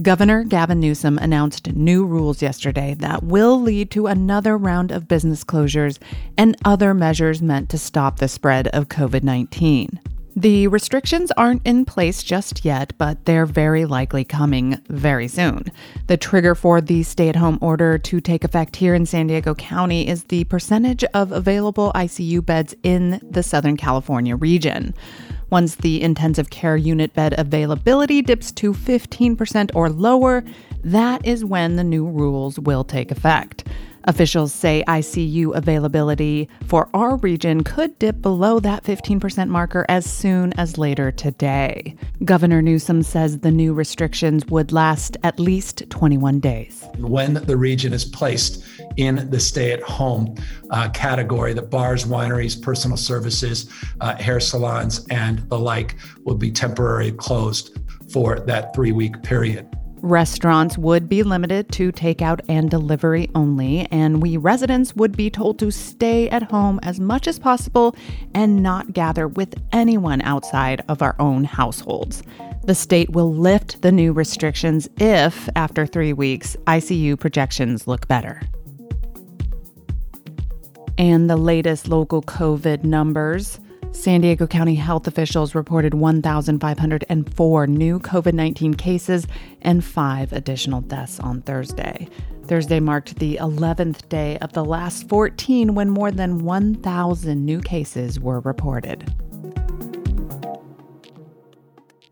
Governor Gavin Newsom announced new rules yesterday that will lead to another round of business closures and other measures meant to stop the spread of COVID 19. The restrictions aren't in place just yet, but they're very likely coming very soon. The trigger for the stay at home order to take effect here in San Diego County is the percentage of available ICU beds in the Southern California region. Once the intensive care unit bed availability dips to 15% or lower, that is when the new rules will take effect. Officials say ICU availability for our region could dip below that 15% marker as soon as later today. Governor Newsom says the new restrictions would last at least 21 days. When the region is placed in the stay at home uh, category, the bars, wineries, personal services, uh, hair salons, and the like will be temporarily closed for that three week period. Restaurants would be limited to takeout and delivery only, and we residents would be told to stay at home as much as possible and not gather with anyone outside of our own households. The state will lift the new restrictions if, after three weeks, ICU projections look better. And the latest local COVID numbers. San Diego County health officials reported 1,504 new COVID 19 cases and five additional deaths on Thursday. Thursday marked the 11th day of the last 14 when more than 1,000 new cases were reported.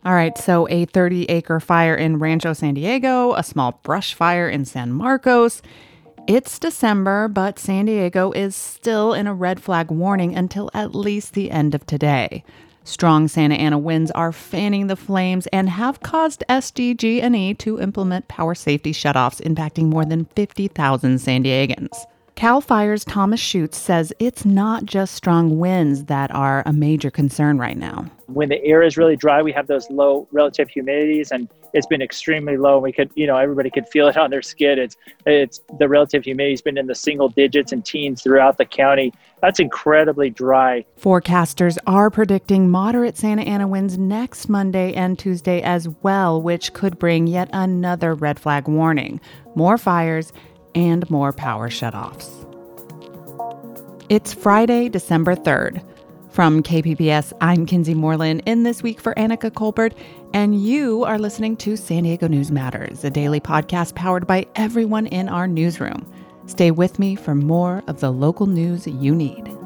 All right, so a 30 acre fire in Rancho San Diego, a small brush fire in San Marcos, it's December, but San Diego is still in a red flag warning until at least the end of today. Strong Santa Ana winds are fanning the flames and have caused SDG&E to implement power safety shutoffs impacting more than 50,000 San Diegans. Cal Fire's Thomas Shoots says it's not just strong winds that are a major concern right now. When the air is really dry, we have those low relative humidities, and it's been extremely low. We could, you know, everybody could feel it on their skin. It's, it's the relative humidity's been in the single digits and teens throughout the county. That's incredibly dry. Forecasters are predicting moderate Santa Ana winds next Monday and Tuesday as well, which could bring yet another red flag warning. More fires and more power shutoffs. It's Friday, December 3rd. From KPBS, I'm Kinsee Morlan in this week for Anica Colbert, and you are listening to San Diego News Matters, a daily podcast powered by everyone in our newsroom. Stay with me for more of the local news you need.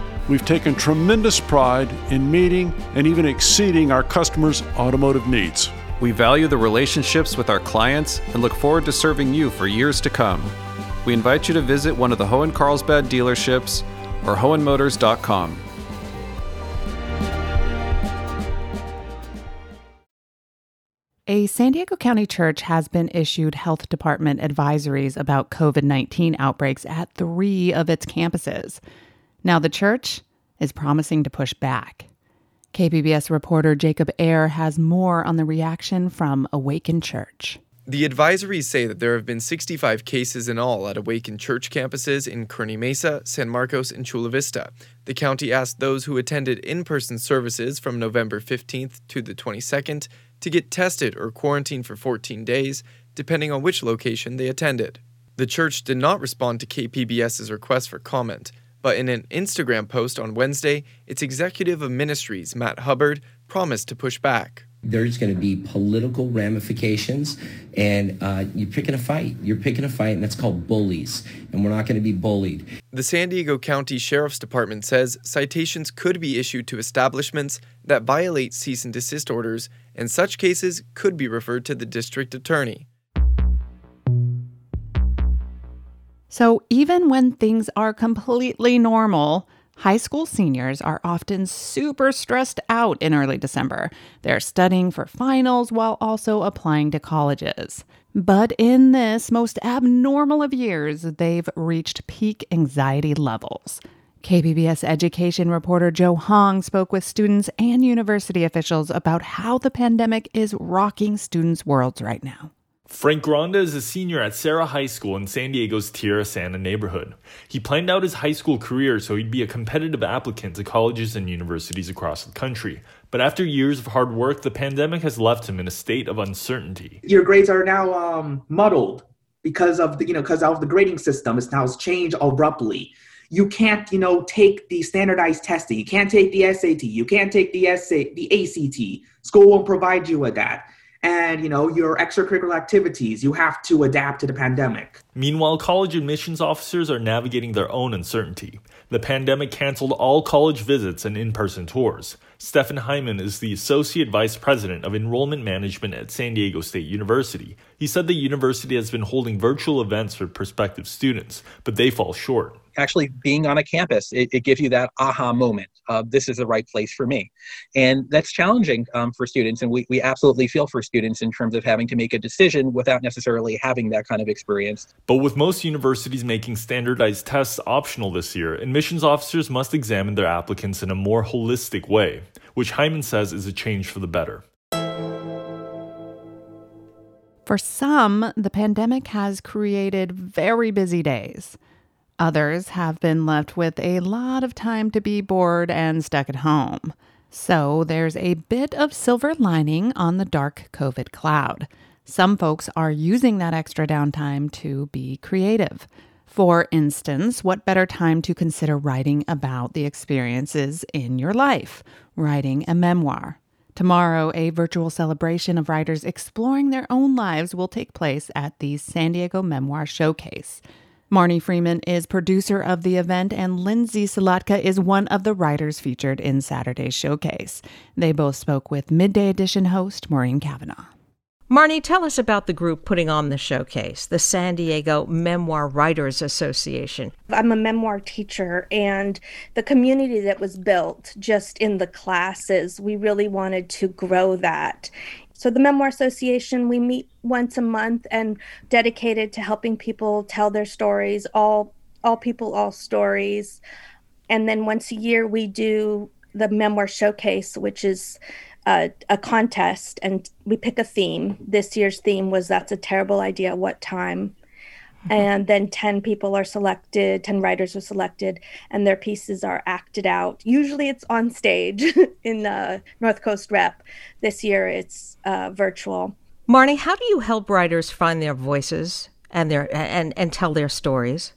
we've taken tremendous pride in meeting and even exceeding our customers' automotive needs. We value the relationships with our clients and look forward to serving you for years to come. We invite you to visit one of the Hoehn Carlsbad dealerships or hoehnmotors.com. A San Diego County church has been issued health department advisories about COVID 19 outbreaks at three of its campuses. Now, the church is promising to push back. KPBS reporter Jacob Aere has more on the reaction from Awaken Church. The advisories say that there have been 65 cases in all at Awaken Church campuses in Kearny Mesa, San Marcos, and Chula Vista. The county asked those who attended in person services from November 15th to the 22nd to get tested or quarantined for 14 days, depending on which location they attended. The church did not respond to KPBS's request for comment. But in an Instagram post on Wednesday, its executive of ministries, Matt Hubbard, promised to push back. There's going to be political ramifications, and uh, you're picking a fight. You're picking a fight, and that's called bullies, and we're not going to be bullied. The San Diego County Sheriff's Department says citations could be issued to establishments that violate cease and desist orders, and such cases could be referred to the district attorney. So, even when things are completely normal, high school seniors are often super stressed out in early December. They're studying for finals while also applying to colleges. But in this most abnormal of years, they've reached peak anxiety levels. KPBS education reporter Joe Hong spoke with students and university officials about how the pandemic is rocking students' worlds right now. Frank Gronda is a senior at Serra High School in San Diego's Tierrasanta neighborhood. He planned out his high school career so he'd be a competitive applicant to colleges and universities across the country. But after years of hard work, the pandemic has left him in a state of uncertainty. Your grades are now um, muddled because of the you know because of the grading system. It's now changed abruptly. You can't you know take the standardized testing. You can't take the SAT. You can't take the SA, the ACT. School won't provide you with that and you know your extracurricular activities. You have to adapt to the pandemic. Meanwhile college admissions officers are navigating their own uncertainty. The pandemic canceled all college visits and in-person tours. Stefan hyman is the associate vice president of enrollment management at san diego state university. He said the university has been holding virtual events for prospective students but they fall short actually being on a campus, it, it gives you that aha moment of this is the right place for me. And that's challenging um, for students. And we, we absolutely feel for students in terms of having to make a decision without necessarily having that kind of experience. But with most universities making standardized tests optional this year, admissions officers must examine their applicants in a more holistic way, which Hyman says is a change for the better. For some, the pandemic has created very busy days. Others have been left with a lot of time to be bored and stuck at home. So there's a bit of silver lining on the dark COVID cloud. Some folks are using that extra downtime to be creative. For instance, what better time to consider writing about the experiences in your life? Writing a memoir. Tomorrow, a virtual celebration of writers exploring their own lives will take place at the San Diego Memoir Showcase. Marnie Freeman is producer of the event, and Lindsay Salatka is one of the writers featured in Saturday's showcase. They both spoke with Midday Edition host Maureen Cavanaugh. Marnie, tell us about the group putting on the showcase, the San Diego Memoir Writers Association. I'm a memoir teacher, and the community that was built just in the classes, we really wanted to grow that. So, the Memoir Association, we meet once a month and dedicated to helping people tell their stories, all all people, all stories. And then once a year, we do the Memoir Showcase, which is a, a contest, and we pick a theme. This year's theme was That's a Terrible Idea, What Time? Mm-hmm. and then 10 people are selected 10 writers are selected and their pieces are acted out. Usually it's on stage in the north coast rep. This year it's uh, virtual. Marnie how do you help writers find their voices and their and and tell their stories?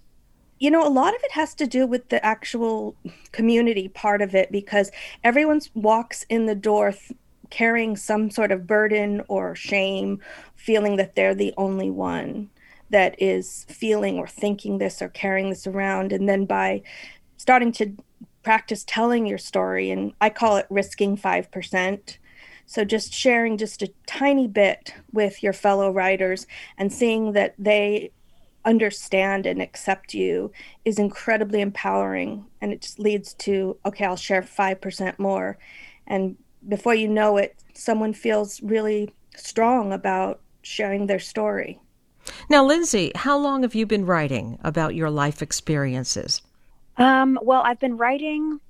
You know a lot of it has to do with the actual community part of it because everyone walks in the door th- carrying some sort of burden or shame feeling that they're the only one that is feeling or thinking this or carrying this around. And then by starting to practice telling your story, and I call it risking 5%. So just sharing just a tiny bit with your fellow writers and seeing that they understand and accept you is incredibly empowering. And it just leads to, okay, I'll share 5% more. And before you know it, someone feels really strong about sharing their story. Now, Lindsay, how long have you been writing about your life experiences? Um, well, I've been writing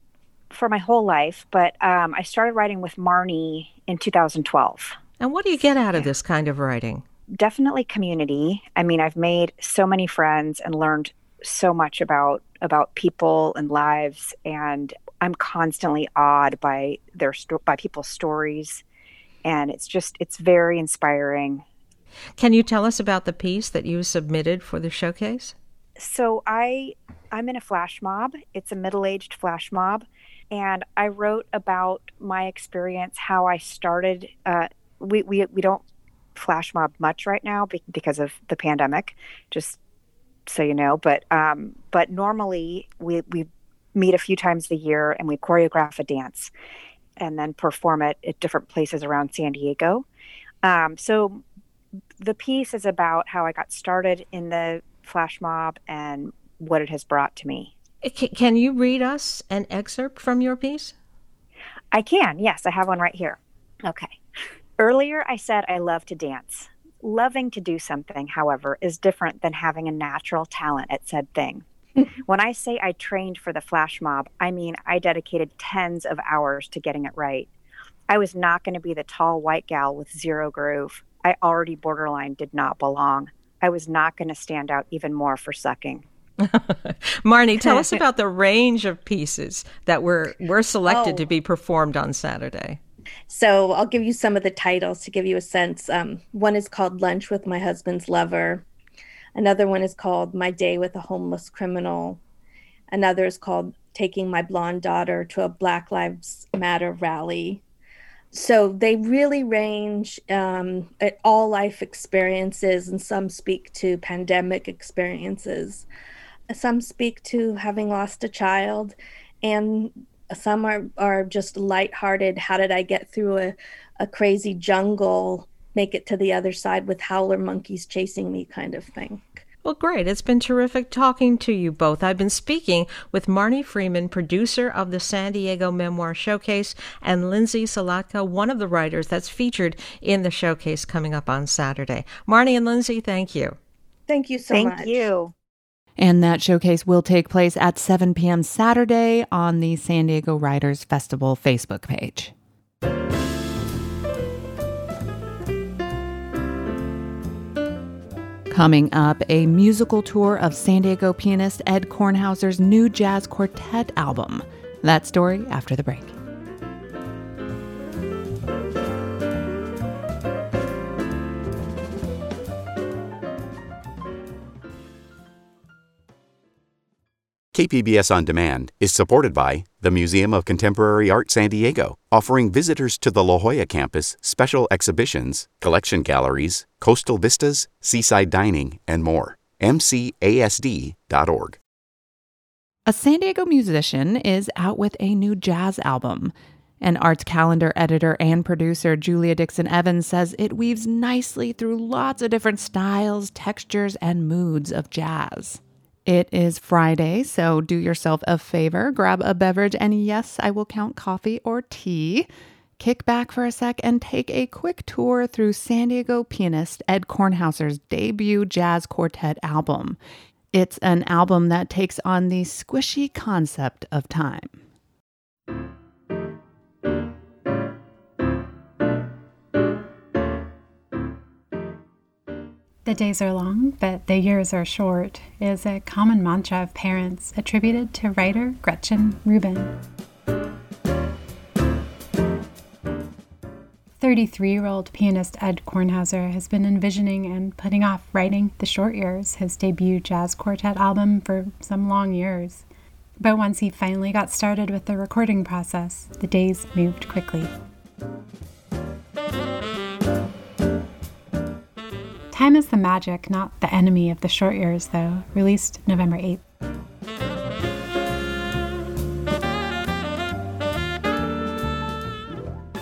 for my whole life, but um, I started writing with Marnie in 2012. And what do you get out of this kind of writing? Definitely community. I mean, I've made so many friends and learned so much about about people and lives, and I'm constantly awed by their sto- by people's stories, and it's just it's very inspiring can you tell us about the piece that you submitted for the showcase? So I I'm in a flash mob. It's a middle aged flash mob. And I wrote about my experience, how I started. Uh, we, we, we don't flash mob much right now because of the pandemic, just so you know. But um, but normally we, we meet a few times a year and we choreograph a dance and then perform it at different places around San Diego. Um, so the piece is about how I got started in the flash mob and what it has brought to me. Eh, can you read us an excerpt from your piece? I can, yes. I have one right here. Okay. Earlier, I said I love to dance. Loving to do something, however, is different than having a natural talent at said thing. when I say I trained for the flash mob, I mean I dedicated tens of hours to getting it right. I was not going to be the tall white gal with zero groove. I already borderline did not belong. I was not going to stand out even more for sucking. Marnie, tell us about the range of pieces that were were selected Oh. to be performed on Saturday. So I'll give you some of the titles to give you a sense. Um, one is called Lunch with My Husband's Lover. Another one is called My Day with a Homeless Criminal. Another is called Taking My Blonde Daughter to a Black Lives Matter rally. So they really range um, at all life experiences, and some speak to pandemic experiences. Some speak to having lost a child, and some are, are just lighthearted. How did I get through a, a crazy jungle, make it to the other side with howler monkeys chasing me, kind of thing? Well, great. It's been terrific talking to you both. I've been speaking with Marnie Freeman, producer of the San Diego Memoir Showcase, and Lindsay Salatka, one of the writers that's featured in the showcase coming up on Saturday. Marnie and Lindsay, thank you. Thank you so Thank much. you. And that showcase will take place at 7 p.m. Saturday on the San Diego Writers Festival Facebook page. Coming up, a musical tour of San Diego pianist Ed Kornhauser's new jazz quartet album. That story after the break. KPBS On Demand is supported by the Museum of Contemporary Art San Diego, offering visitors to the La Jolla campus special exhibitions, collection galleries, coastal vistas, seaside dining, and more. MCASD.org. A San Diego musician is out with a new jazz album. An arts calendar editor and producer, Julia Dixon Evans, says it weaves nicely through lots of different styles, textures, and moods of jazz. It is Friday, so do yourself a favor, grab a beverage, and yes, I will count coffee or tea. Kick back for a sec and take a quick tour through San Diego pianist Ed Kornhauser's debut jazz quartet album. It's an album that takes on the squishy concept of time. The days are long, but the years are short is a common mantra of parents attributed to writer Gretchen Rubin. 33 year old pianist Ed Kornhauser has been envisioning and putting off writing The Short Years, his debut jazz quartet album, for some long years. But once he finally got started with the recording process, the days moved quickly. Time is the magic, not the enemy of the short years, though, released November 8th.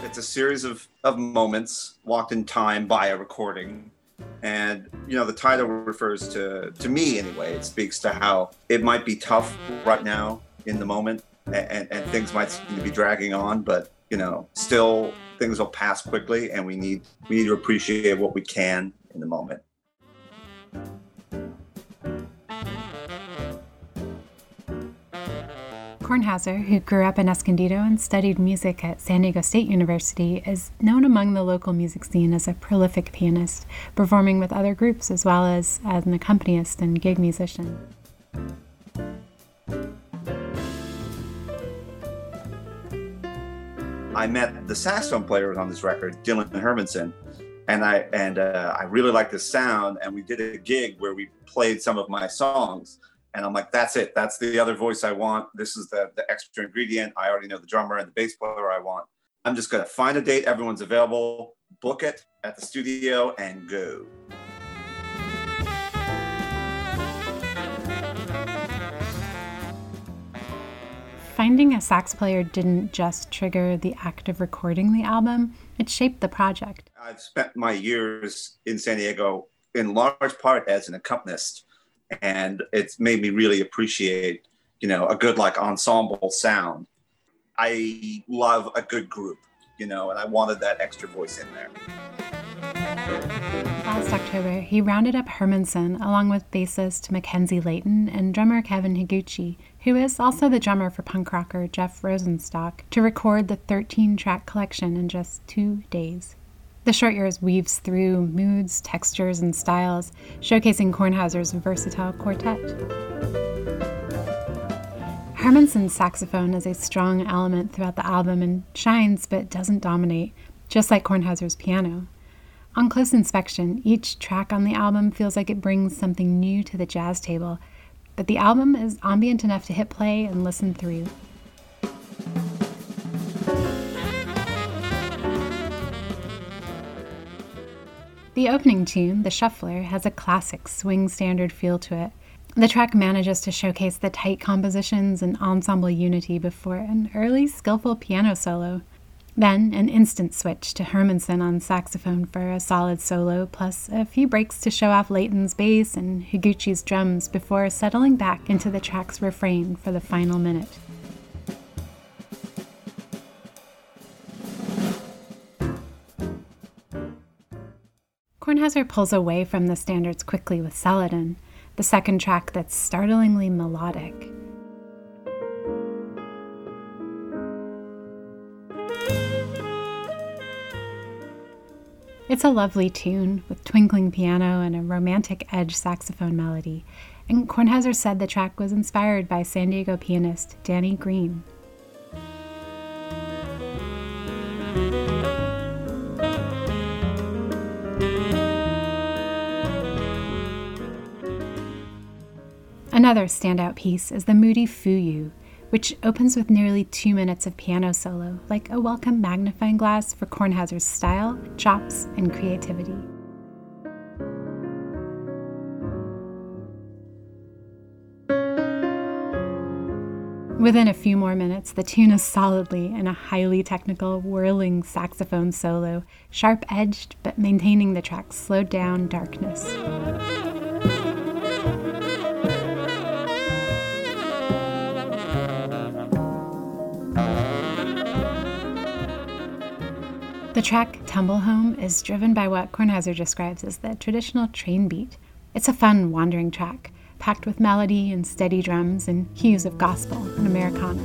It's a series of, of moments walked in time by a recording. And, you know, the title refers to, to me anyway, it speaks to how it might be tough right now in the moment and, and, things might seem to be dragging on, but, you know, still things will pass quickly and we need, we need to appreciate what we can in the moment. Kornhauser, who grew up in Escondido and studied music at San Diego State University, is known among the local music scene as a prolific pianist, performing with other groups as well as as an accompanist and gig musician. I met the saxophone player on this record, Dylan Hermanson, and I and uh, I really liked the sound. And we did a gig where we played some of my songs, And I'm like, that's it. That's the other voice I want. This is the, the extra ingredient. I already know the drummer and the bass player I want. I'm just to find a date. Everyone's available, book it at the studio, and go. Finding a sax player didn't just trigger the act of recording the album, it shaped the project. I've spent my years in San Diego in large part as an accompanist, and it's made me really appreciate, you know, a good like ensemble sound. I love a good group, you know, and I wanted that extra voice in there. Last October, he rounded up Hermanson along with bassist Mackenzie Leighton and drummer Kevin Higuchi, who is also the drummer for punk rocker Jeff Rosenstock, to record the 13 track collection in just two days. The short years weaves through moods, textures, and styles, showcasing Kornhauser's versatile quartet. Hermanson's saxophone is a strong element throughout the album and shines but doesn't dominate, just like Kornhauser's piano. On close inspection, each track on the album feels like it brings something new to the jazz table, but the album is ambient enough to hit play and listen through. The opening tune, The Shuffler, has a classic swing standard feel to it. The track manages to showcase the tight compositions and ensemble unity before an early skillful piano solo. Then an instant switch to Hermanson on saxophone for a solid solo, plus a few breaks to show off Leighton's bass and Higuchi's drums before settling back into the track's refrain for the final minute. Kornhauser pulls away from the standards quickly with Saladin, the second track that's startlingly melodic. It's a lovely tune with twinkling piano and a romantic edge saxophone melody, and Kornhauser said the track was inspired by San Diego pianist Danny Green. Another standout piece is the moody Fuyu, which opens with nearly two minutes of piano solo, like a welcome magnifying glass for Kornhauser's style, chops, and creativity. Within a few more minutes, the tune is solidly in a highly technical, whirling saxophone solo, sharp edged but maintaining the track's slowed down darkness. The track Tumble Home is driven by what Kornhauser describes as the traditional train beat. It's a fun, wandering track, packed with melody and steady drums and hues of gospel and Americana.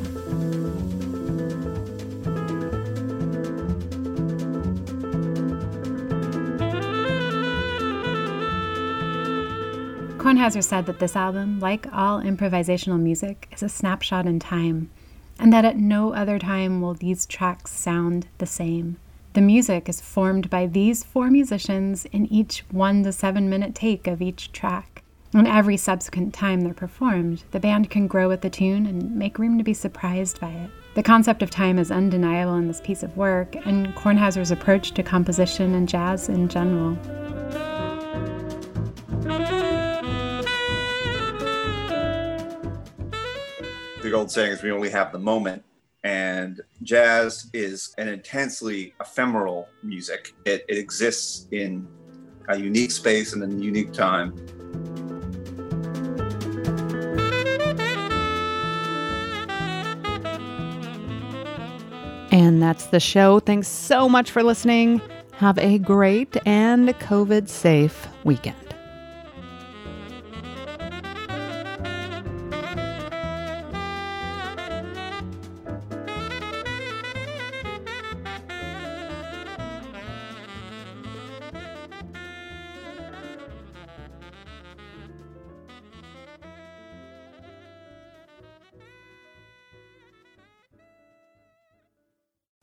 Kornhauser said that this album, like all improvisational music, is a snapshot in time, and that at no other time will these tracks sound the same. The music is formed by these four musicians in each one to seven minute take of each track. And every subsequent time they're performed, the band can grow with the tune and make room to be surprised by it. The concept of time is undeniable in this piece of work, and Kornhauser's approach to composition and jazz in general. The old saying is we only have the moment and jazz is an intensely ephemeral music. It, it exists in a unique space and a unique time. And that's the show. Thanks so much for listening. Have a great and COVID safe weekend.